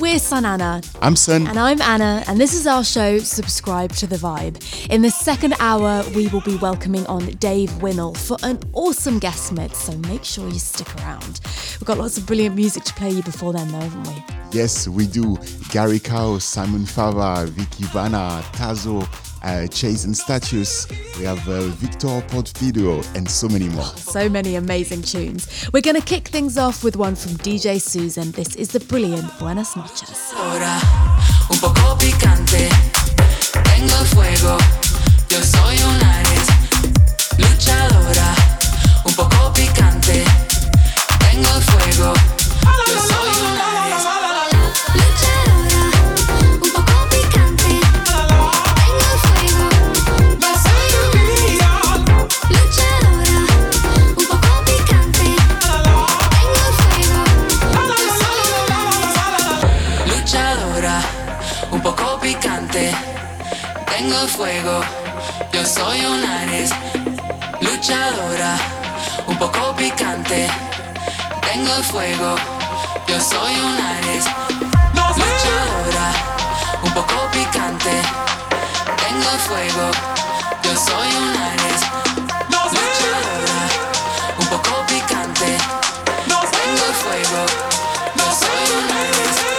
we're SUNANA. I'm Sun. And I'm Anna, and this is our show, Subscribe to the Vibe. In the second hour, we will be welcoming on Dave Winnel for an awesome guest mix, so make sure you stick around. We've got lots of brilliant music to play you before then, though, haven't we? Yes, we do. Gary Caos, Simon Fava, Vicky Vanna, Tazo, uh, Chase and Status. We have uh, Victor Porfidio and so many more. So many amazing tunes. We're going to kick things off with one from DJ Susan. This is the brilliant Buenas noches. Ahora, soy un Ares, luchadora, un poco picante, tengo fuego, yo soy un Ares, luchadora, un poco picante, tengo fuego, yo soy un Ares, luchadora, un poco picante, tengo fuego, yo soy un Ares.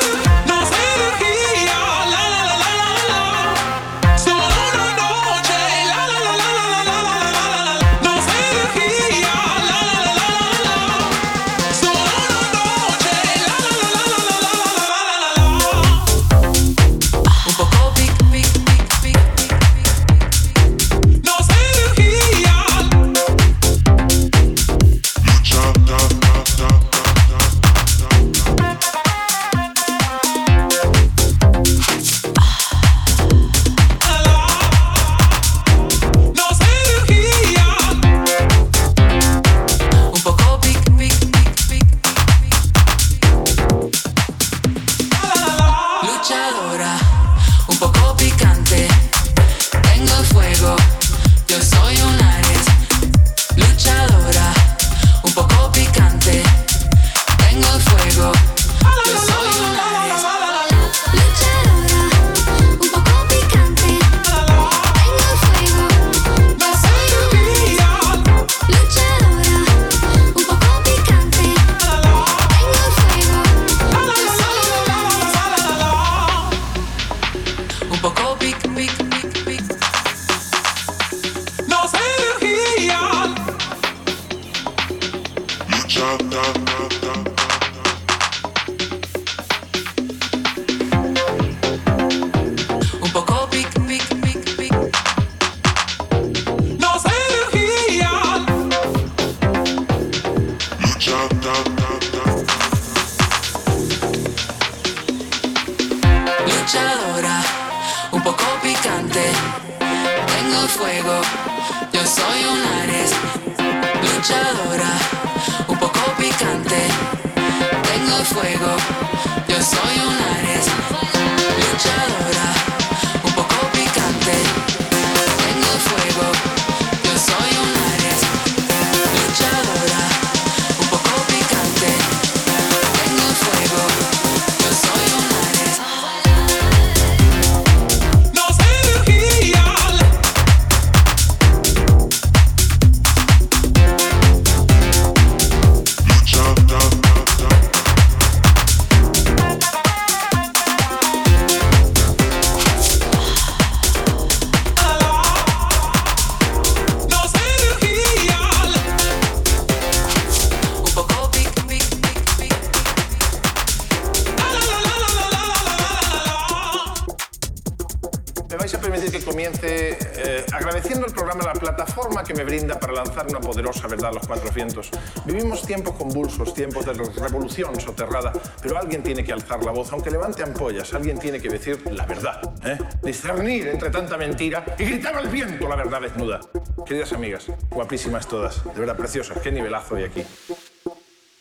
Tiempos convulsos, tiempos de revolución soterrada, pero alguien tiene que alzar la voz, aunque levante ampollas, alguien tiene que decir la verdad, ¿eh? discernir entre tanta mentira y gritar al viento la verdad desnuda. Queridas amigas, guapísimas todas, de verdad preciosas, qué nivelazo hay aquí.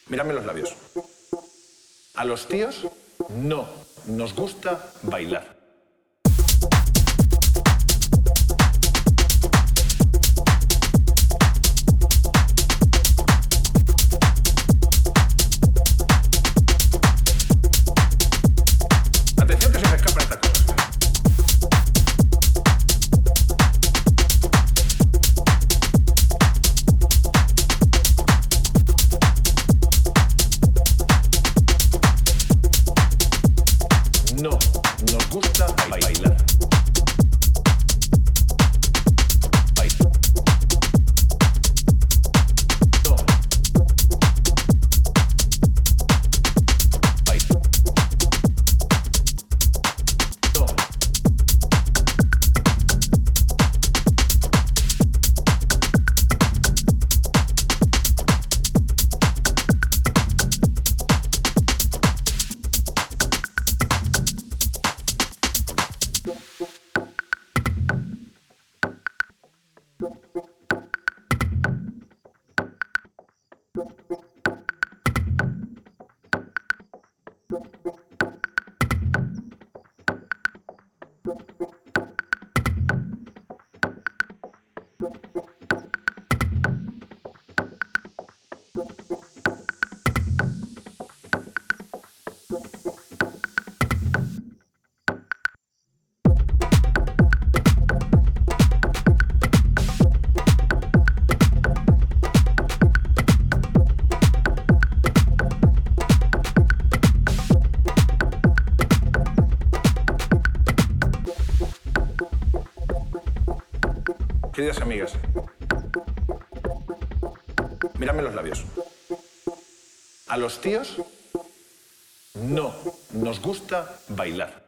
Mírame los labios. A los tíos no nos gusta bailar. Los tíos no nos gusta bailar.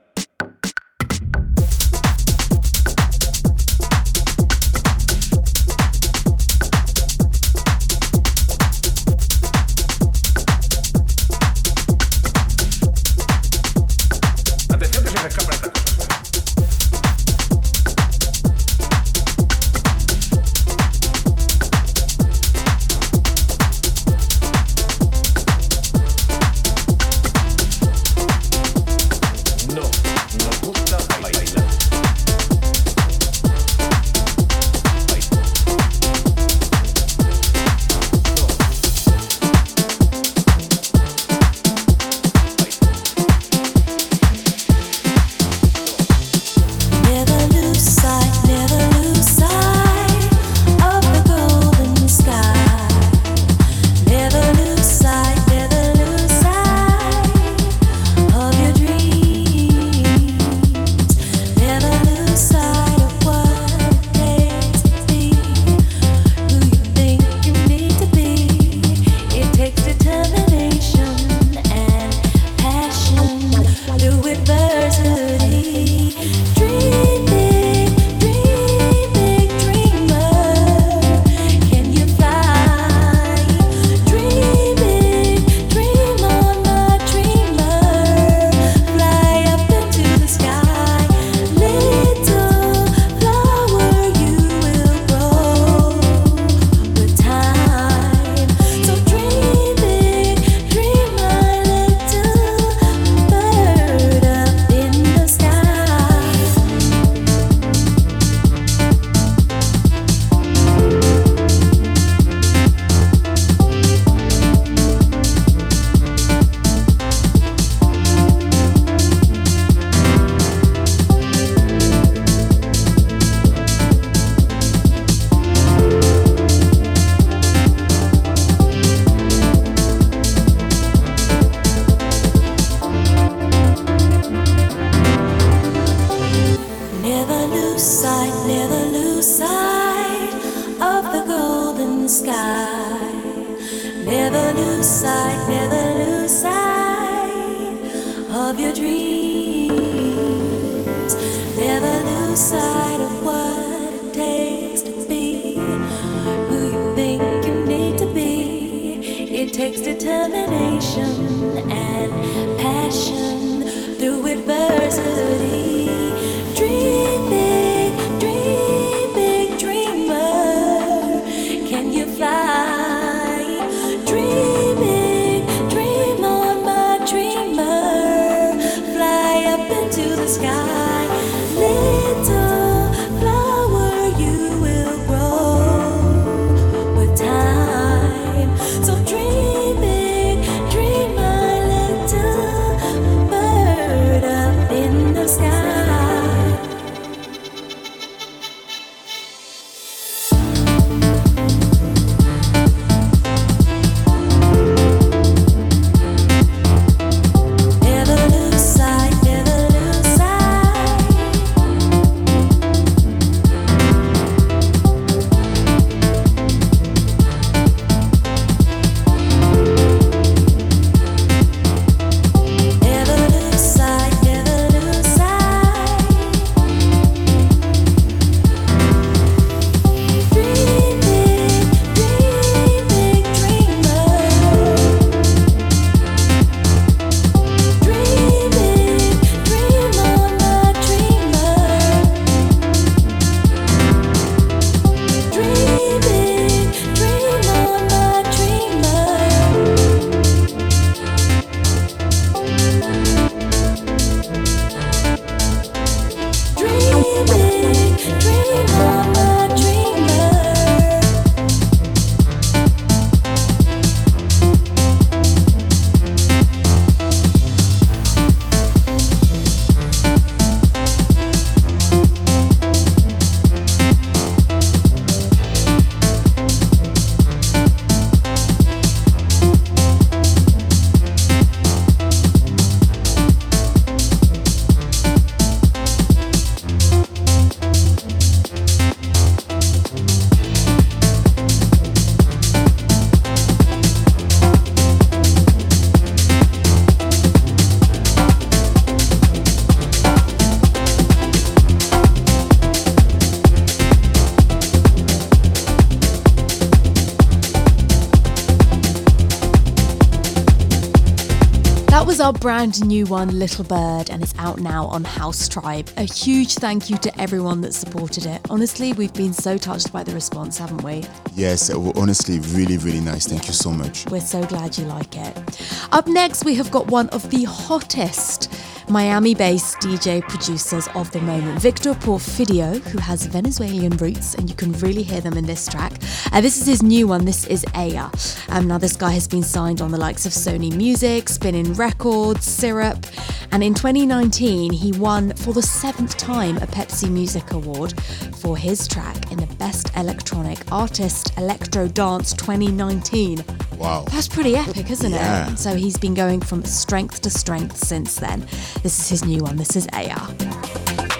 Brand new one, Little Bird, and it's out now on House Tribe. A huge thank you to everyone that supported it. Honestly, we've been so touched by the response, haven't we? Yes, honestly, really, really nice. Thank you so much. We're so glad you like it. Up next, we have got one of the hottest Miami based DJ producers of the moment, Victor Porfidio, who has Venezuelan roots, and you can really hear them in this track. Uh, this is his new one, this is Aya. Um, now, this guy has been signed on the likes of Sony Music, Spinnin' Records, Syrup, and in 2019, he won for the seventh time a Pepsi Music Award for his track in the Best Electronic Artist Electro Dance 2019. Wow. That's pretty epic, isn't yeah. it? So he's been going from strength to strength since then. This is his new one. This is Aya.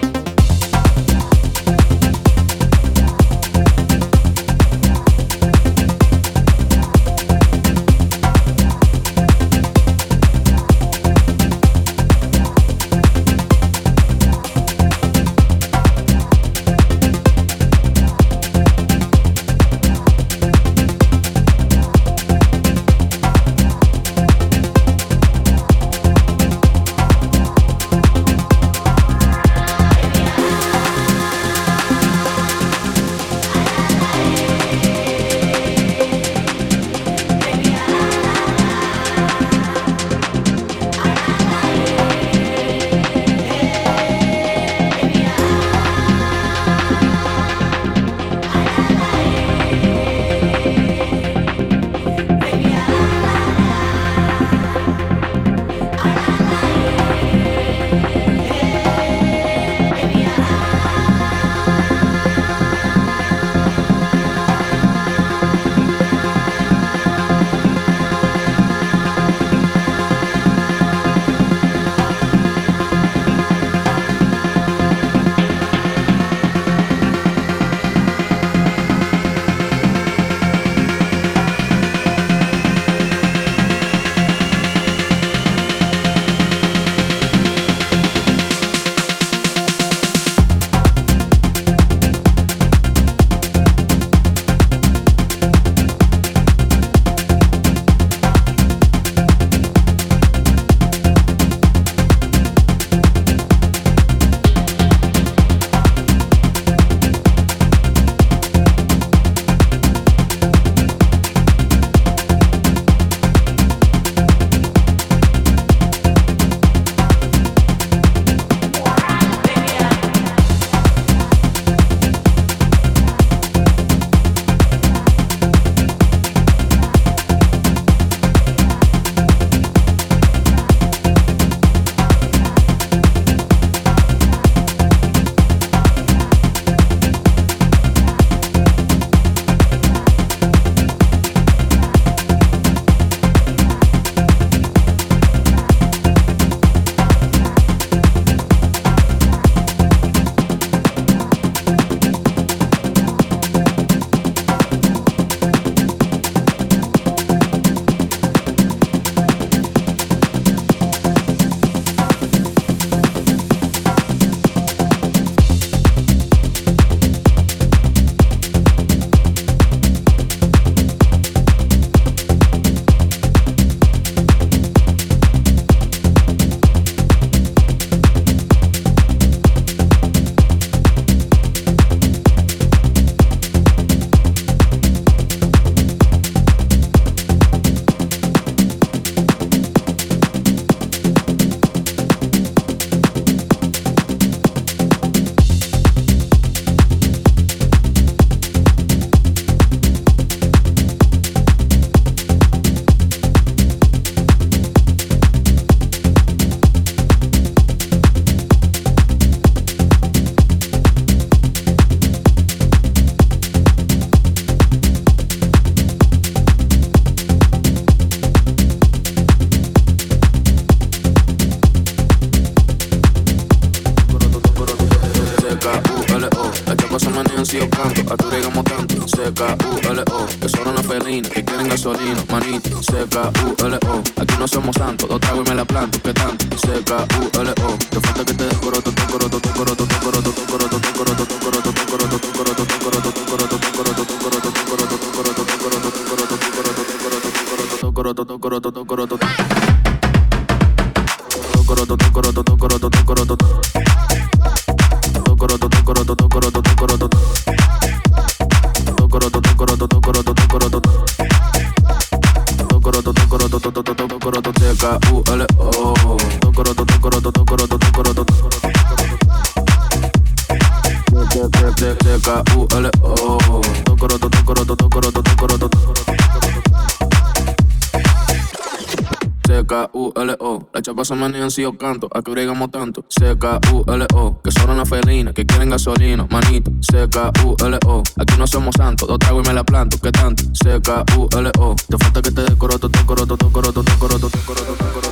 Si yo canto, a que bregamos tanto. C-K-U-L-O, que son una felina, que quieren gasolina, manito. C-K-U-L-O, aquí no somos santos, dos trago y me la planto, ¿qué tanto? C-K-U-L-O, te falta que te dé coroto, te coroto, te coroto, te coroto, te coroto, te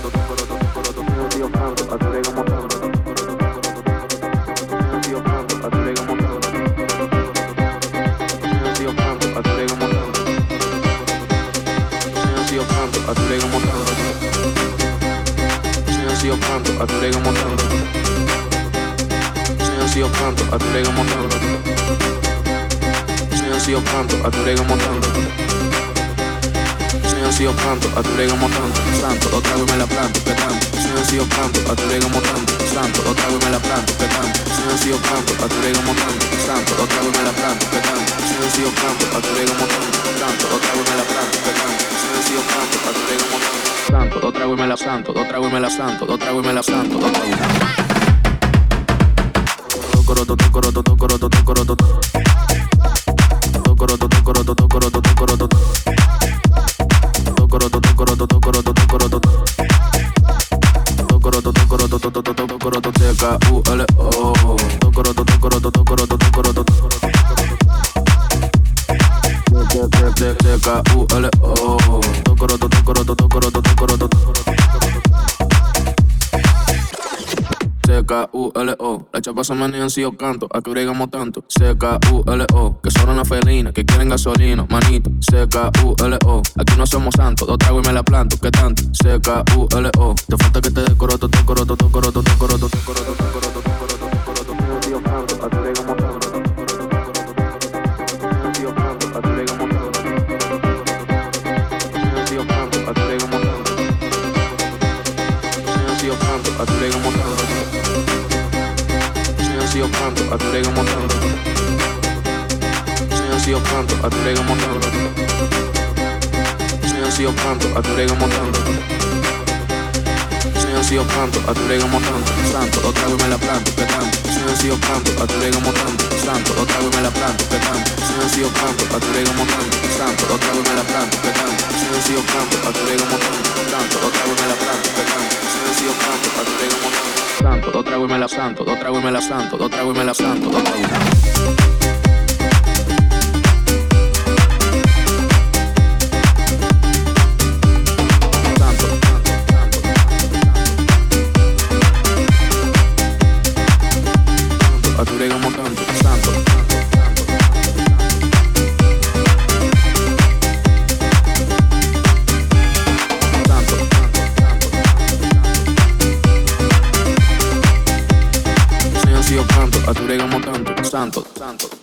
pronto, a tu llega montado. Señor, sigo pronto, a tu llega montado. Señor, sigo pronto, a tu llega montado. Señor, sigo pronto, a tu llega montado. Santo, otra vez me la planto, petando. Señor, sigo pronto, a tu llega montando. Santo, otra vez me la planto, petando. Señor, sigo pronto, a tu llega montando. Santo, otra vez me la planto, petando. Señor, sigo pronto, a tu llega montando. Santo, otra vez me la planto, petando. Señor, sigo pronto, a tu llega montando santo, dos tragos y me la santo, dos tragos y me la santo, dos tragos y me la santo, dos tragos. Tocoroto, tocoroto, tocoroto, tocoroto. Tocoroto, tocoroto, tocoroto, tocoroto. Tocoroto, tocoroto, tocoroto, tocoroto. C-K-U-L-O. La chapa se manejan si yo canto, a que tanto. C-K-U-L-O. Que son una felina, que quieren gasolina, manito. C-K-U-L-O. Aquí no somos santos, dos trago y me la planto, ¿qué tanto? C-K-U-L-O. Te falta que te dé coroto, te coroto, te coroto, te coroto, te coroto, a tu aturega montando. Señor sigo pronto, aturega montando. Señor sigo pronto, aturega montando. Señor sigo pronto, aturega montando. Señor sigo pronto, aturega montando. Santo, otra vez me la planto, petando. Señor sigo pronto, aturega montando. Santo, otra vez me la planto, petando. Señor sigo pronto, aturega montando. Santo, otra vez me la planto, petando. Señor sigo pronto, aturega montando. Santo, otra vez me la planto, petando. Santo, dos tragos y me la santo, dos tragos y me la santo, dos tragos y me la santo, dos tragos y me la santo. Santo, santo.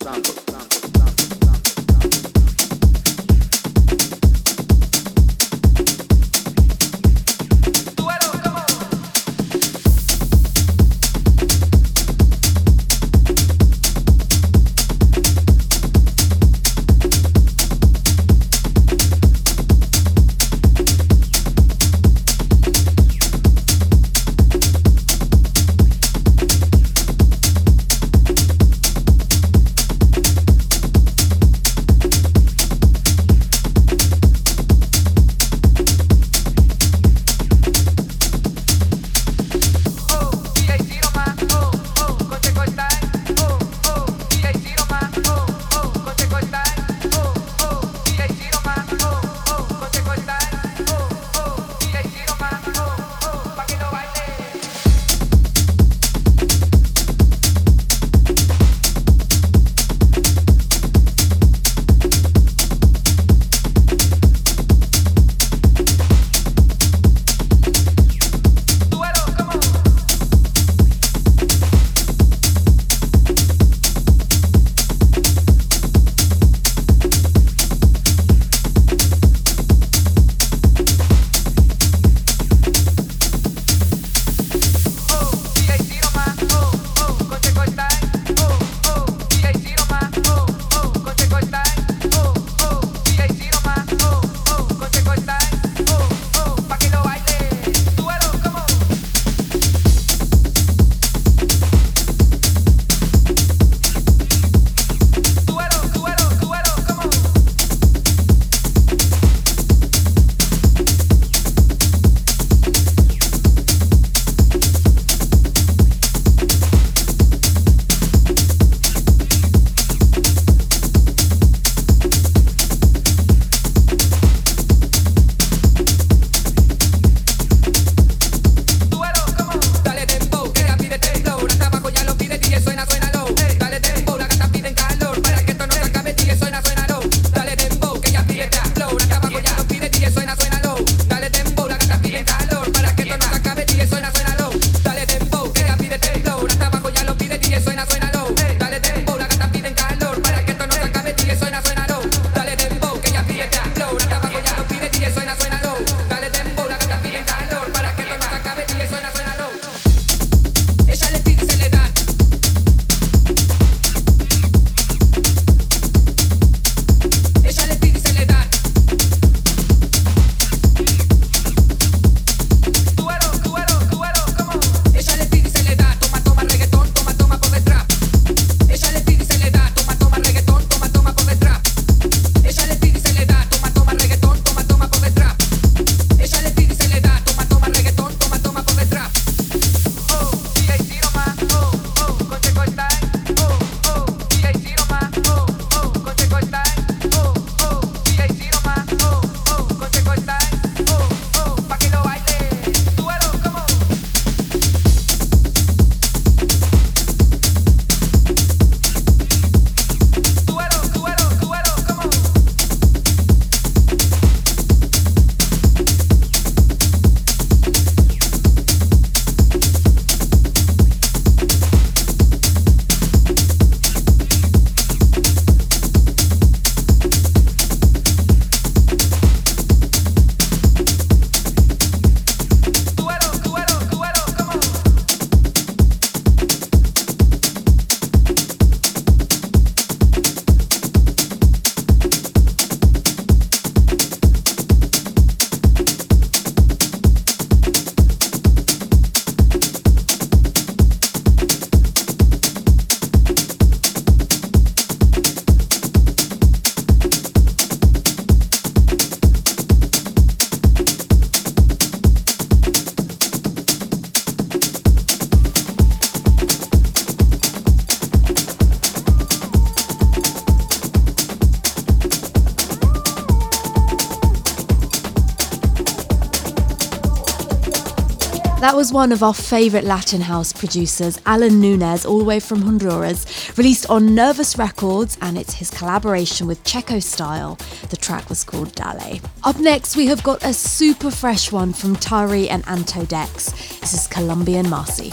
Was one of our favourite Latin house producers, Alan Nunez, all the way from Honduras, released on Nervous Records, and it's his collaboration with Checo Style. The track was called Dale. Up next, we have got a super fresh one from Tari and Anto Dex. This is Colombian Marcy.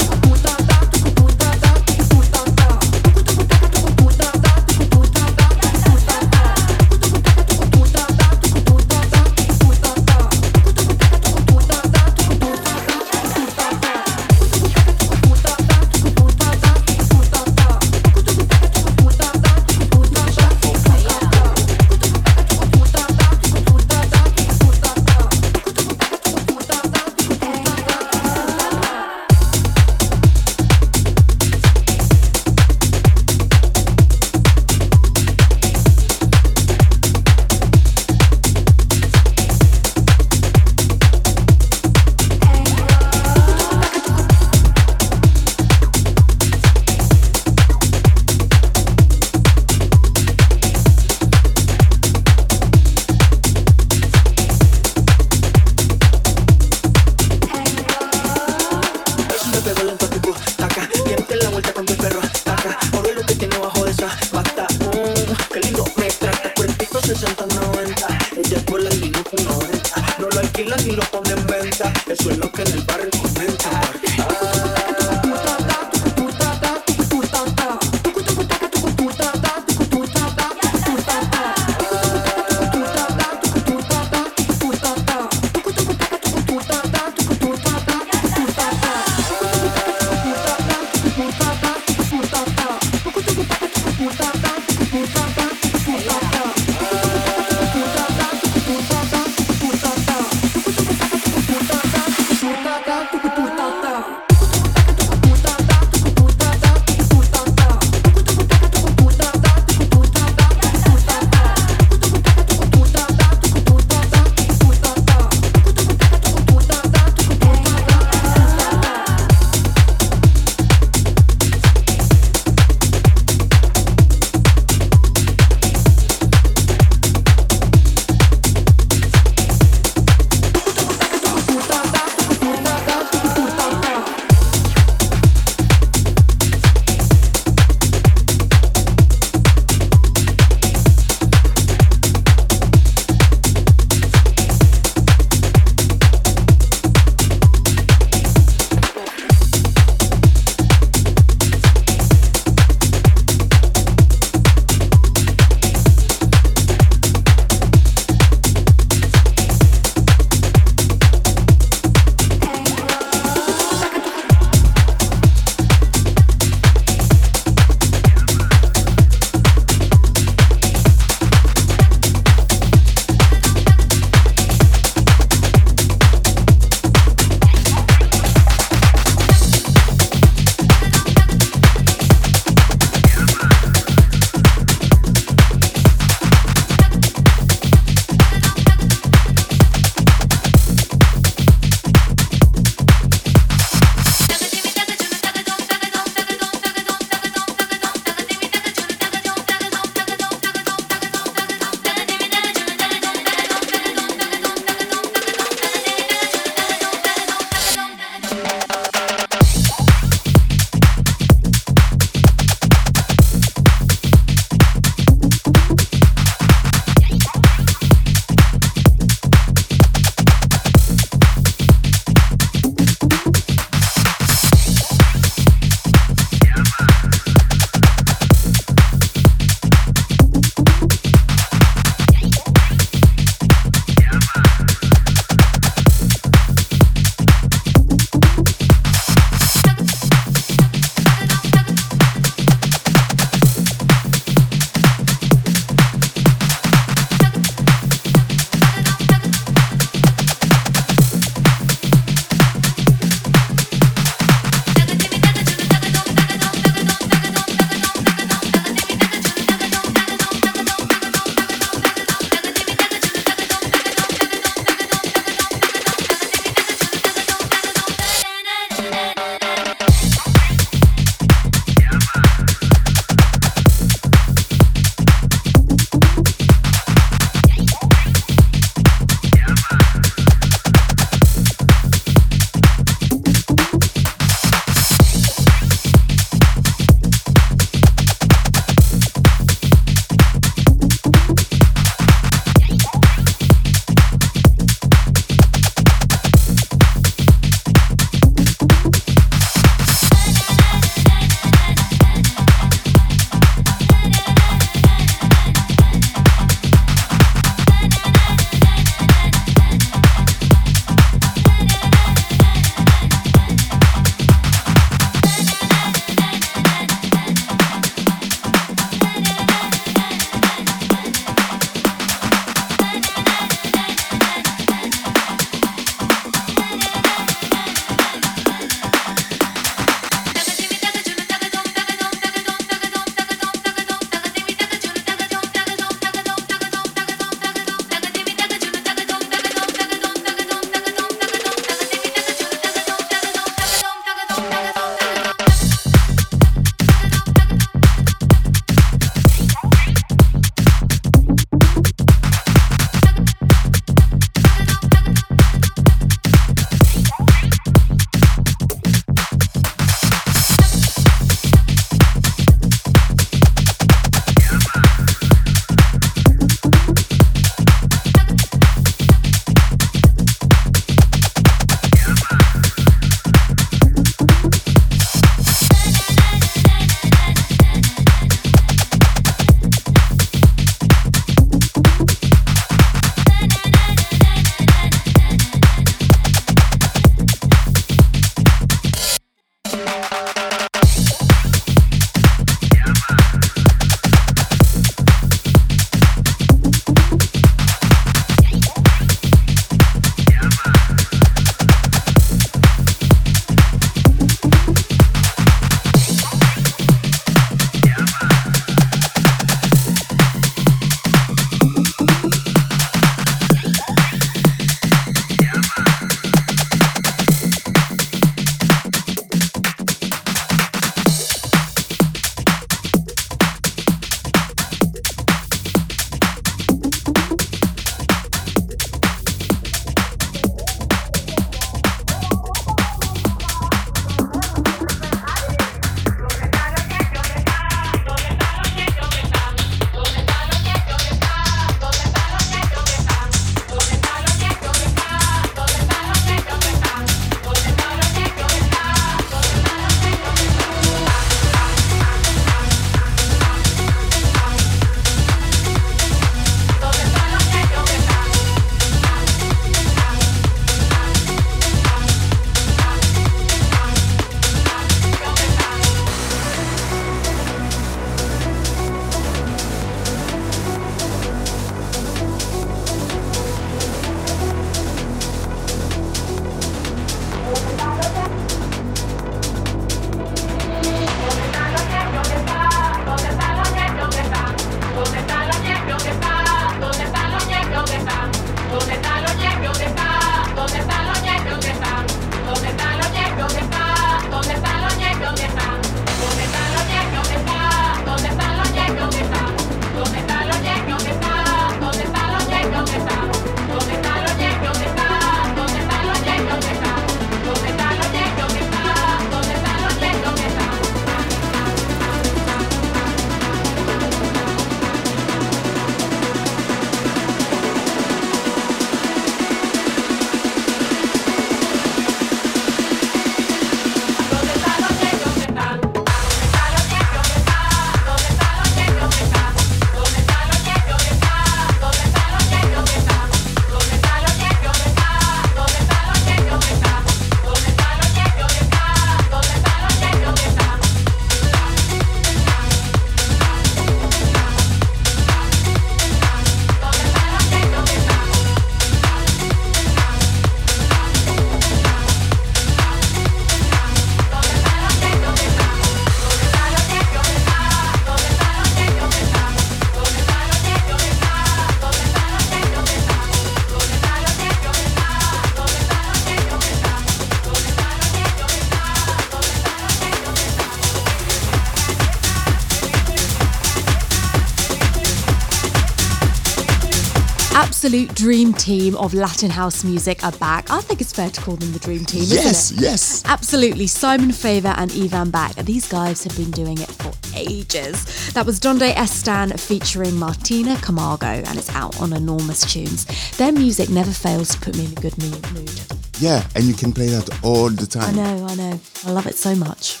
Absolute dream team of Latin house music are back. I think it's fair to call them the dream team, yes, yes. Absolutely. Simon Favor and Ivan Back. These guys have been doing it for ages. That was Donde Estan featuring Martina Camargo, and it's out on Enormous Tunes. Their music never fails to put me in a good mood. Yeah, and you can play that all the time. I know, I know. I love it so much.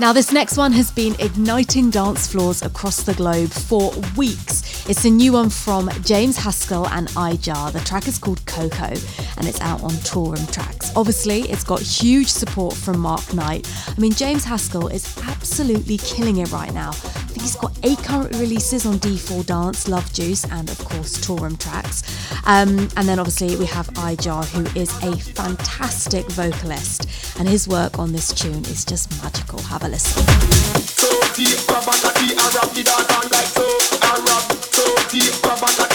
Now, this next one has been igniting dance floors across the globe for weeks. It's a new one from James Haskell and iJar. The track is called Coco and it's out on Toolroom Tracks. Obviously, it's got huge support from Mark Knight. I mean, James Haskell is absolutely killing it right now. I think he's got eight current releases on D4 Dance, Love Juice, and of course, Toolroom Tracks. Um, and then obviously, we have iJar, who is a fantastic vocalist, and his work on this tune is just magical. Have a listen. So batia pra bater.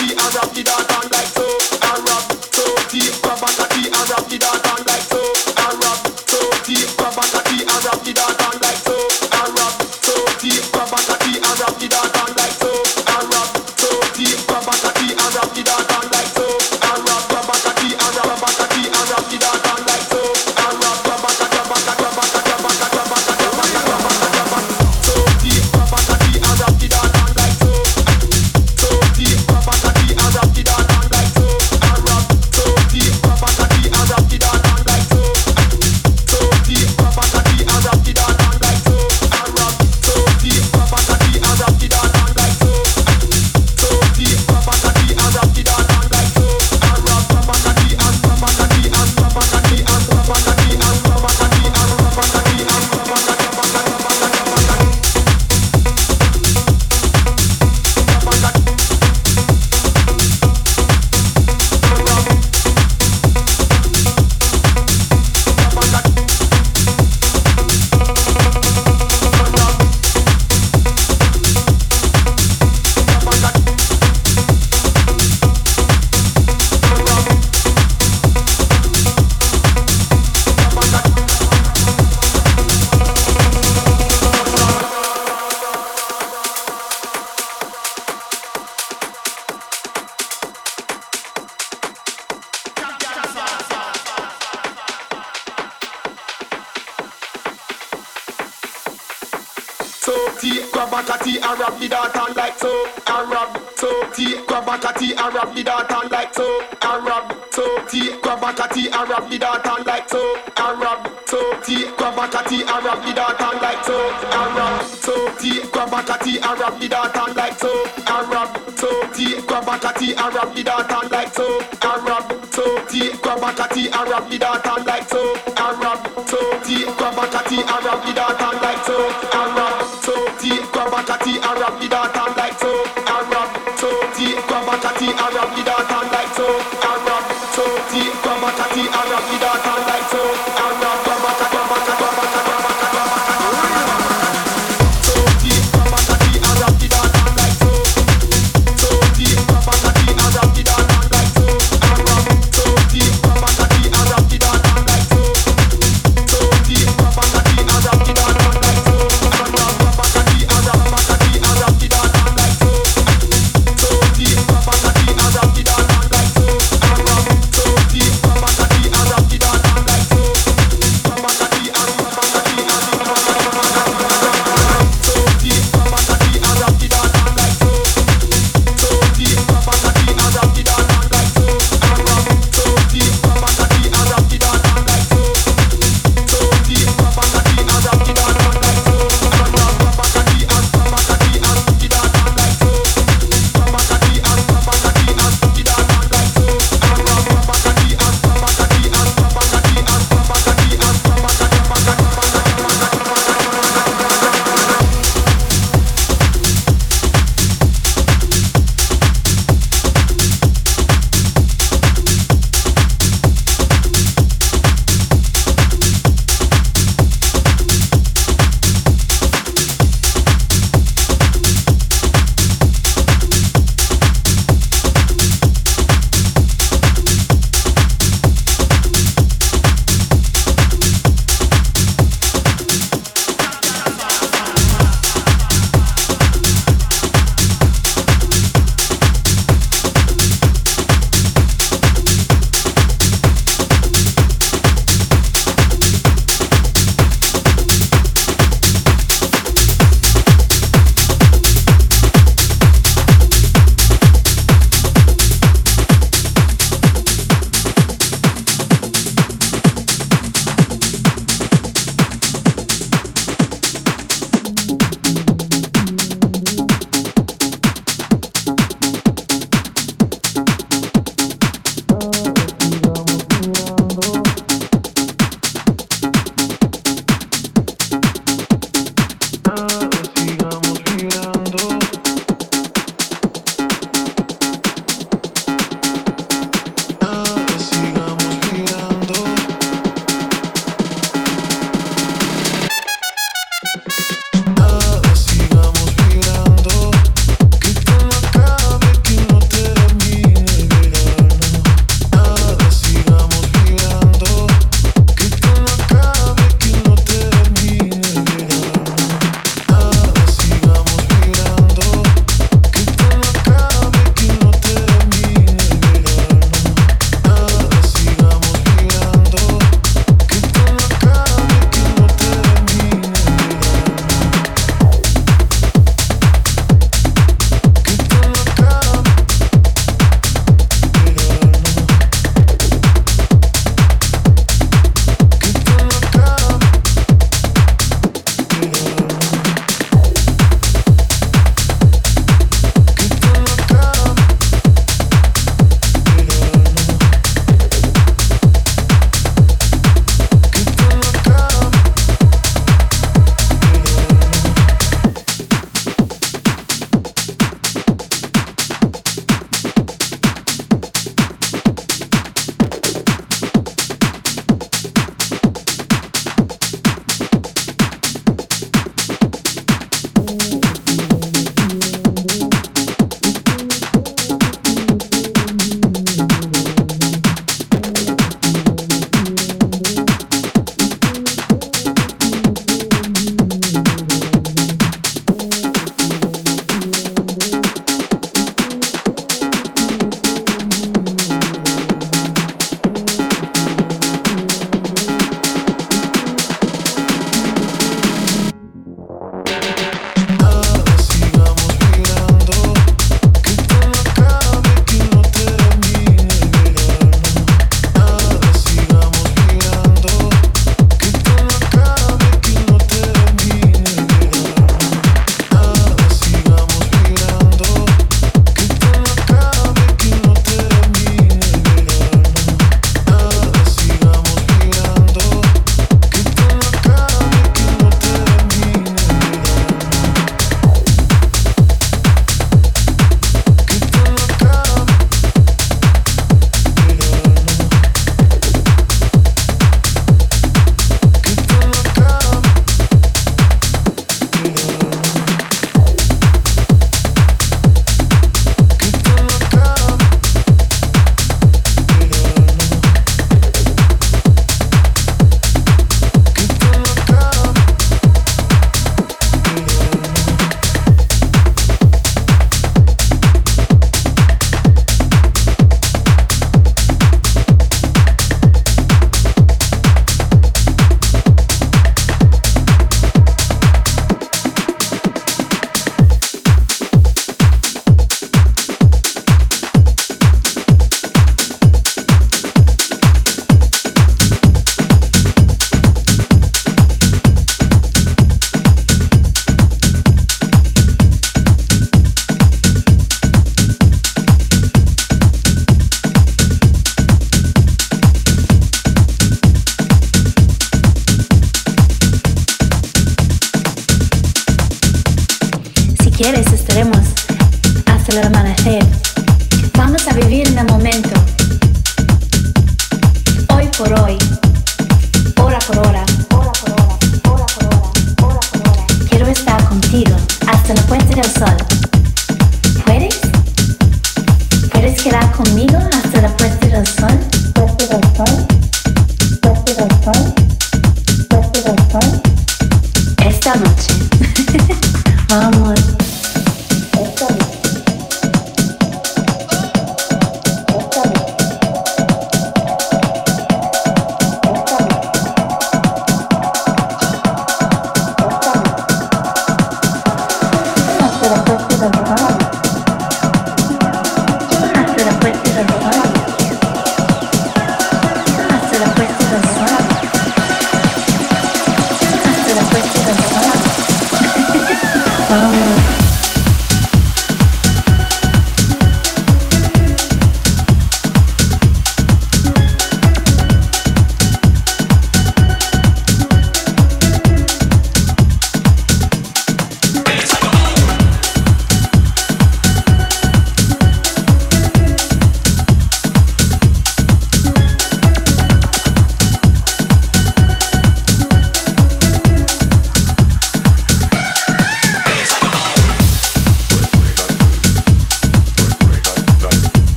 Grab a catty and rub dart and like so. And rub so T grab a catty and rub dart and like so. And rub so T grab a catty and rub dart and like so. And rub so T grab a catty and rub dart and like so. And rub so T grab a catty and rub dart and like so. And rub so T grab a catty and rub dart and like so. And rub so T grab a catty and rub dart and like so. And rub so T grab a catty and rub dart and like so. And rub so T grab a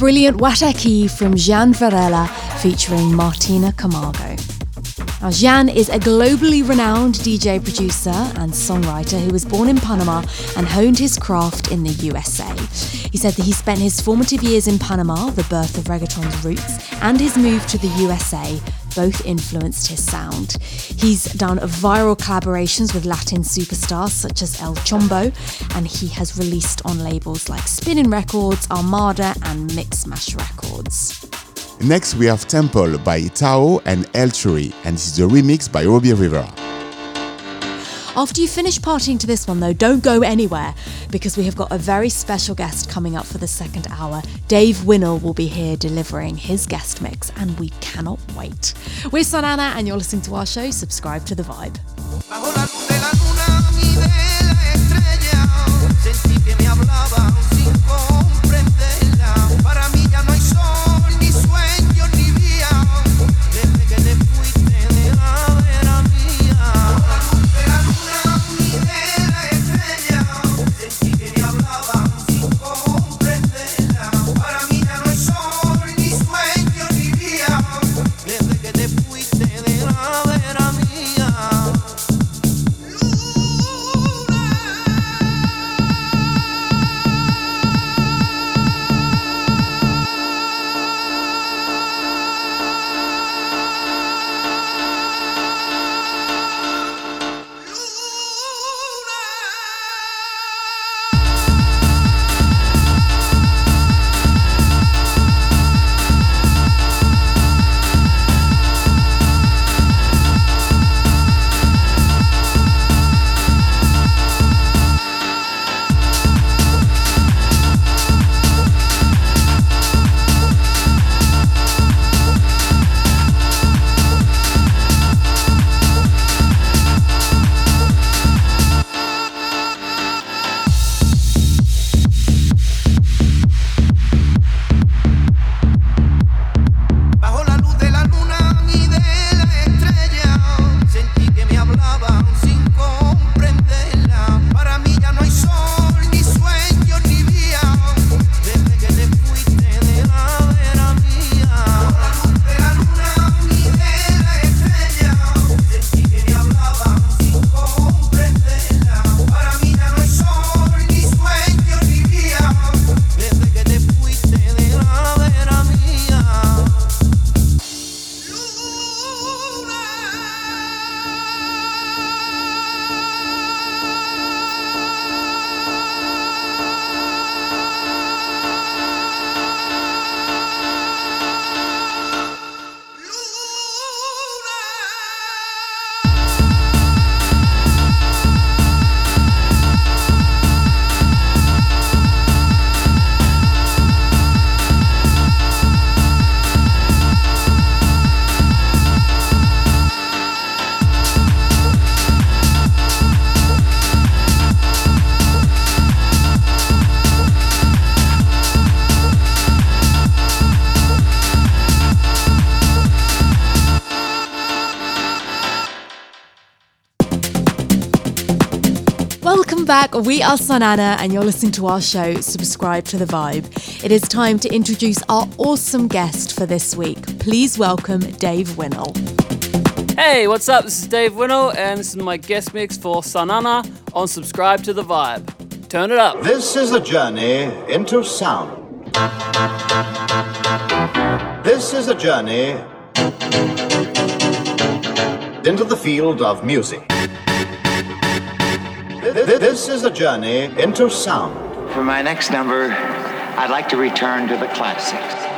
brilliant Wataki from Gian Varela featuring Martina Camargo. Now, Gian is a globally renowned DJ producer and songwriter who was born in Panama and honed his craft in the USA. He said that he spent his formative years in Panama, the birth of reggaeton's roots, and his move to the USA both influenced his sound. He's done viral collaborations with Latin superstars such as El Chombo, and he has released on labels like Spinnin' Records, Armada, and Mixmash Records. Next, we have Temple by Tao and Elturi, and this is a remix by Robbie Rivera. After you finish partying to this one, though, don't go anywhere because we have got a very special guest coming up for the second hour. Dave Winnel will be here delivering his guest mix, and we cannot wait. We're SUNANA, and you're listening to our show. Subscribe to The Vibe. back. We are SUNANA, and you're listening to our show, Subscribe to the Vibe. It is time to introduce our awesome guest for this week. Please welcome Dave Winnel. Hey, what's up? This is Dave Winnel, and this is my guest mix for SUNANA on Subscribe to the Vibe. Turn it up. This is a journey into sound. This is a journey into the field of music. This is a journey into sound. For my next number, I'd like to return to the classics.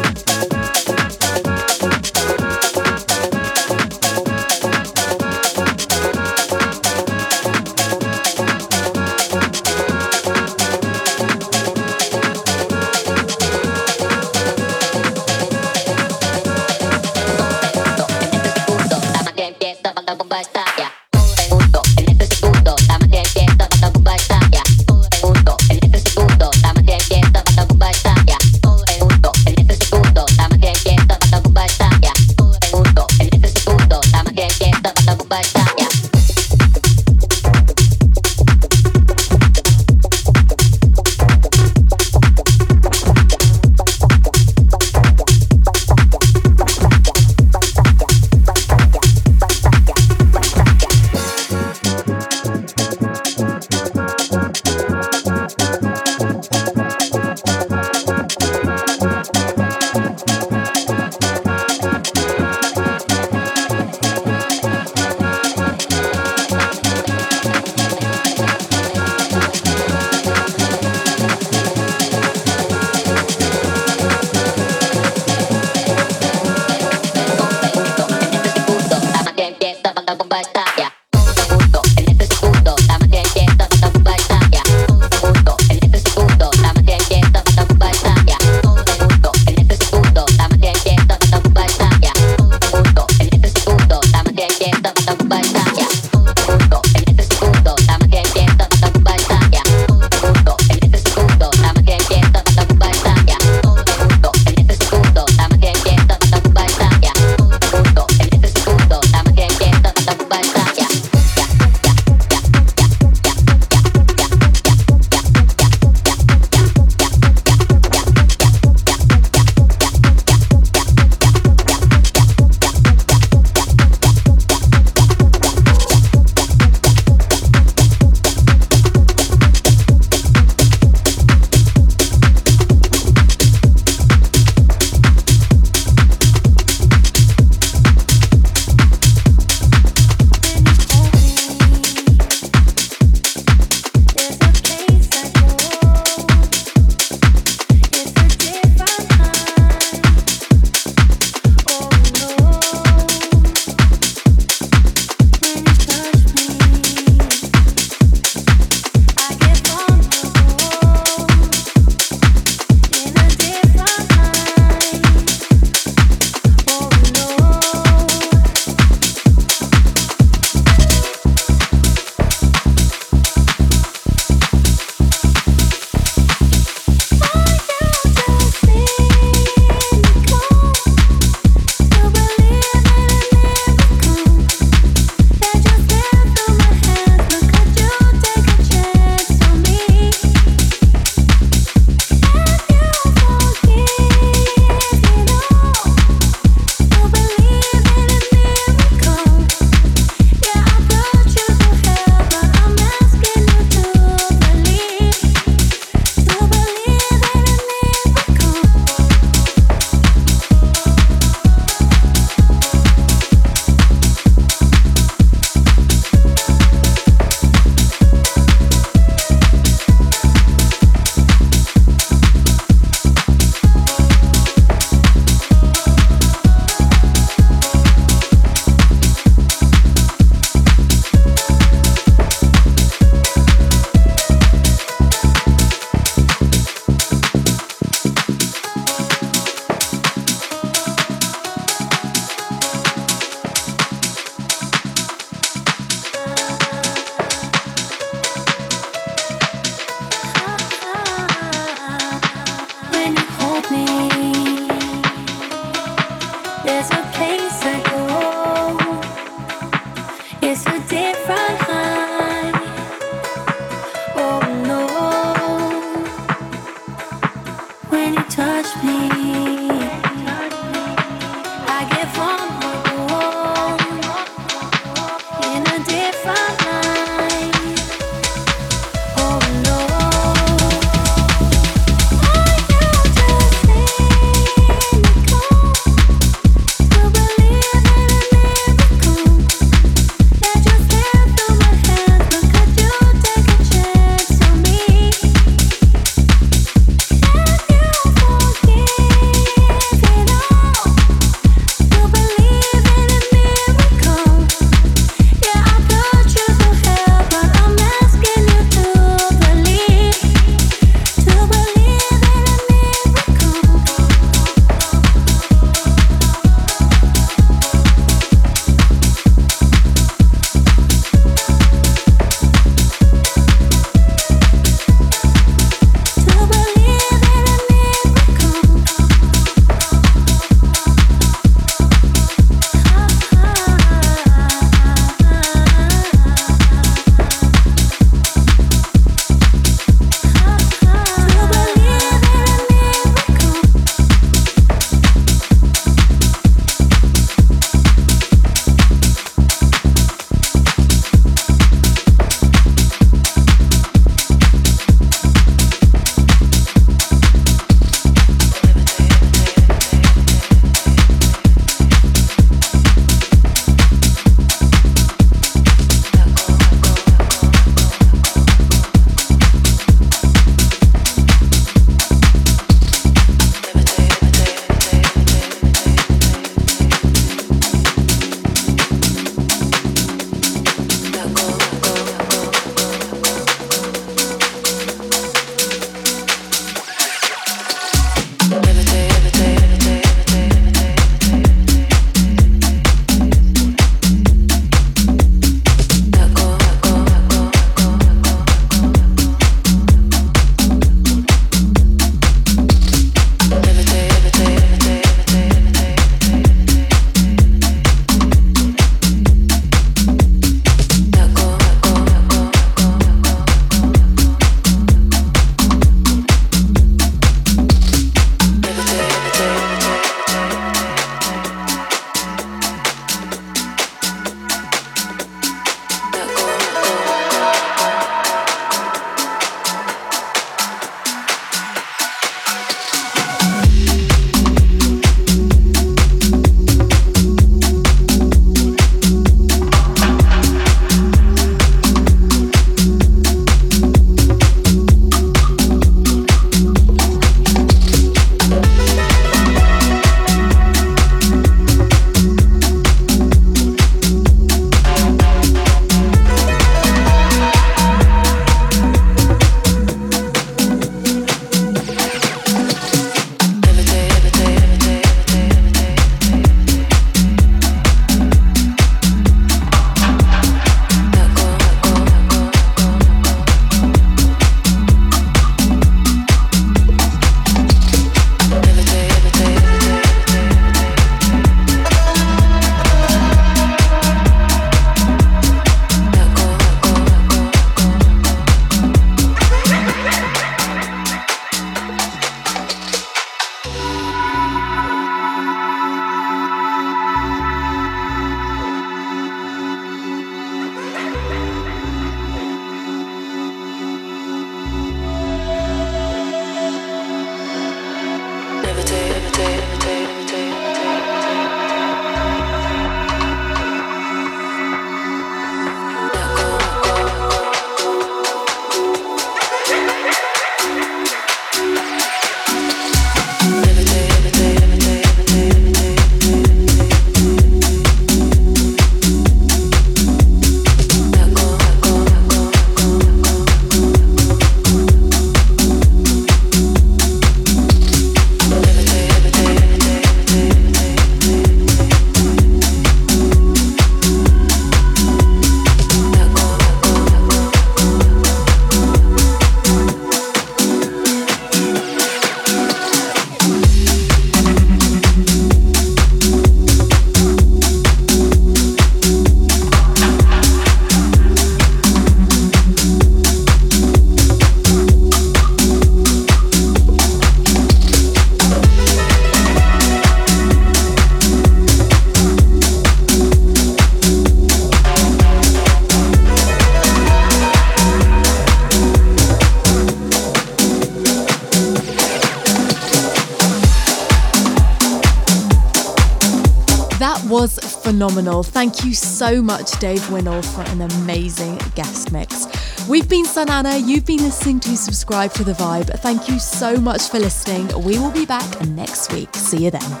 Phenomenal. Thank you so much, Dave Winnel, for an amazing guest mix. We've been SUNANA, you've been listening to Subscribe to the Vibe. Thank you so much for listening. We will be back next week. See you then.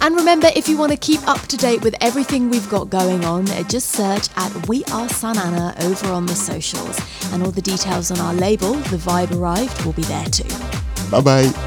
And remember, if you want to keep up to date with everything we've got going on, just search at We Are SUNANA over on the socials. And all the details on our label, The Vibe Arrived, will be there too. Bye bye.